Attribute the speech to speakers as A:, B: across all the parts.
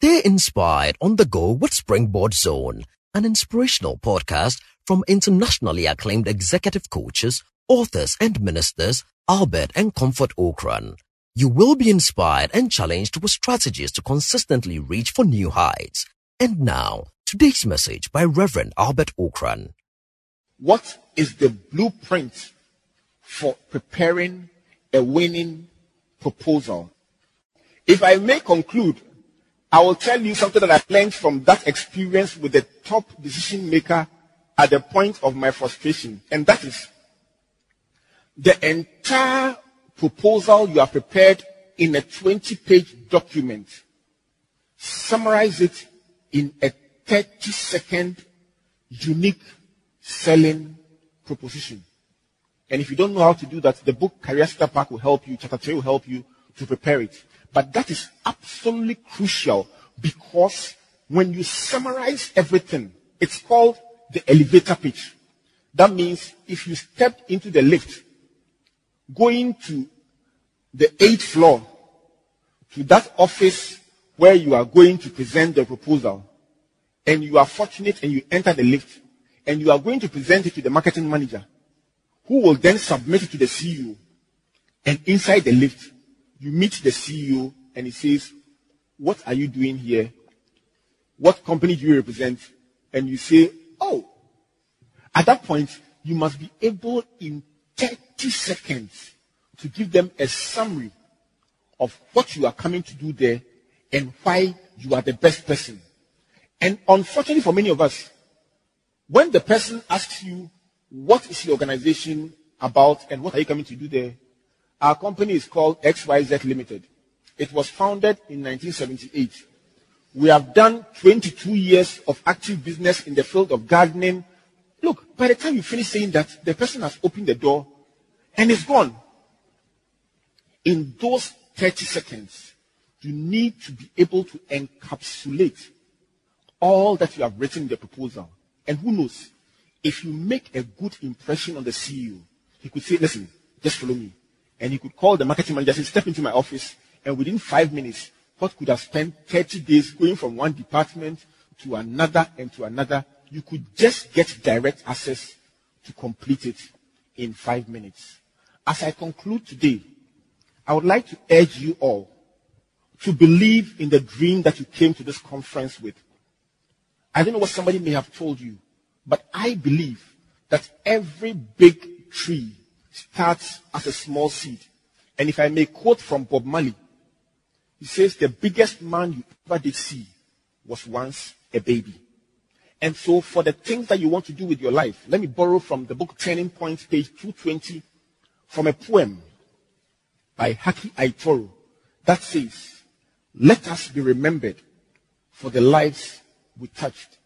A: Stay inspired on the go with Springboard Zone, an inspirational podcast from internationally acclaimed executive coaches, authors, and ministers Albert and Comfort Ocran. You will be inspired and challenged with strategies to consistently reach for new heights. And now, today's message by Reverend Albert Ocran.
B: What is the blueprint for preparing a winning proposal? If I may conclude, I will tell you something that I learned from that experience with the top decision maker at the point of my frustration. And that is the entire proposal you have prepared in a 20 page document. Summarize it in a 30 second unique selling proposition. And if you don't know how to do that, the book Career Starter Pack will help you, chapter 3 will help you to prepare it. But that is absolutely crucial because when you summarize everything, it's called the elevator pitch. That means if you step into the lift, going to the eighth floor, to that office where you are going to present the proposal, and you are fortunate and you enter the lift, and you are going to present it to the marketing manager, who will then submit it to the CEO. And inside the lift, you meet the CEO and he says, What are you doing here? What company do you represent? And you say, Oh, at that point, you must be able in 30 seconds to give them a summary of what you are coming to do there and why you are the best person. And unfortunately for many of us, when the person asks you, what is your organization about and what are you coming to do there? Our company is called XYZ Limited. It was founded in 1978. We have done 22 years of active business in the field of gardening. Look, by the time you finish saying that, the person has opened the door and is gone. In those 30 seconds, you need to be able to encapsulate all that you have written in the proposal. And who knows, if you make a good impression on the CEO, he could say, listen, just follow me. And he could call the marketing manager and step into my office. And within five minutes, what could have spent 30 days going from one department to another and to another, you could just get direct access to complete it in five minutes. As I conclude today, I would like to urge you all to believe in the dream that you came to this conference with. I don't know what somebody may have told you, but I believe that every big tree starts as a small seed. And if I may quote from Bob Marley, he says, The biggest man you ever did see was once a baby. And so, for the things that you want to do with your life, let me borrow from the book Turning Points, page 220, from a poem by Haki Aitoro that says, Let us be remembered for the lives we touched,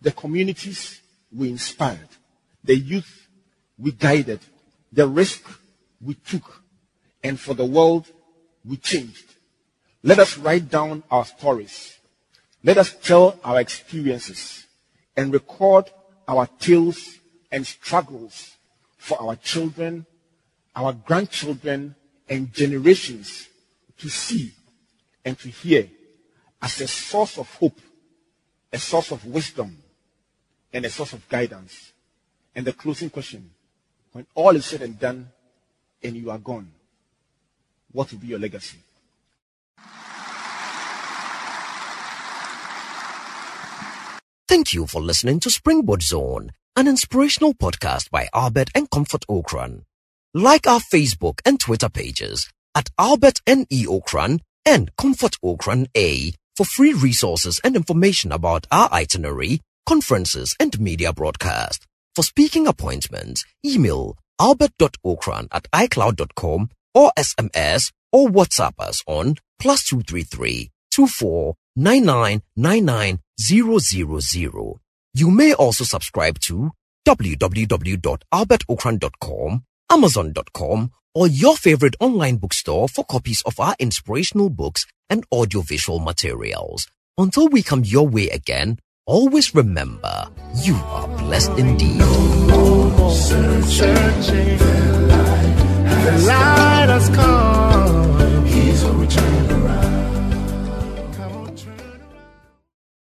B: the communities we inspired, the youth we guided, the risk we took, and for the world we changed. Let us write down our stories. Let us tell our experiences and record our tales and struggles for our children, our grandchildren, and generations to see and to hear as a source of hope, a source of wisdom, and a source of guidance. And the closing question when all is said and done and you are gone, what will be your legacy?
A: Thank you for listening to Springboard Zone, an inspirational podcast by Albert and Comfort Ocran. Like our Facebook and Twitter pages at Albert N.E. Ocran and Comfort Ocran A for free resources and information about our itinerary, conferences, and media broadcast. For speaking appointments, email albert.ocran at icloud.com or SMS or WhatsApp us on plus 233 24 000. You may also subscribe to www.albertocran.com, amazon.com, or your favorite online bookstore for copies of our inspirational books and audiovisual materials. Until we come your way again, always remember you are blessed indeed.
C: Searching,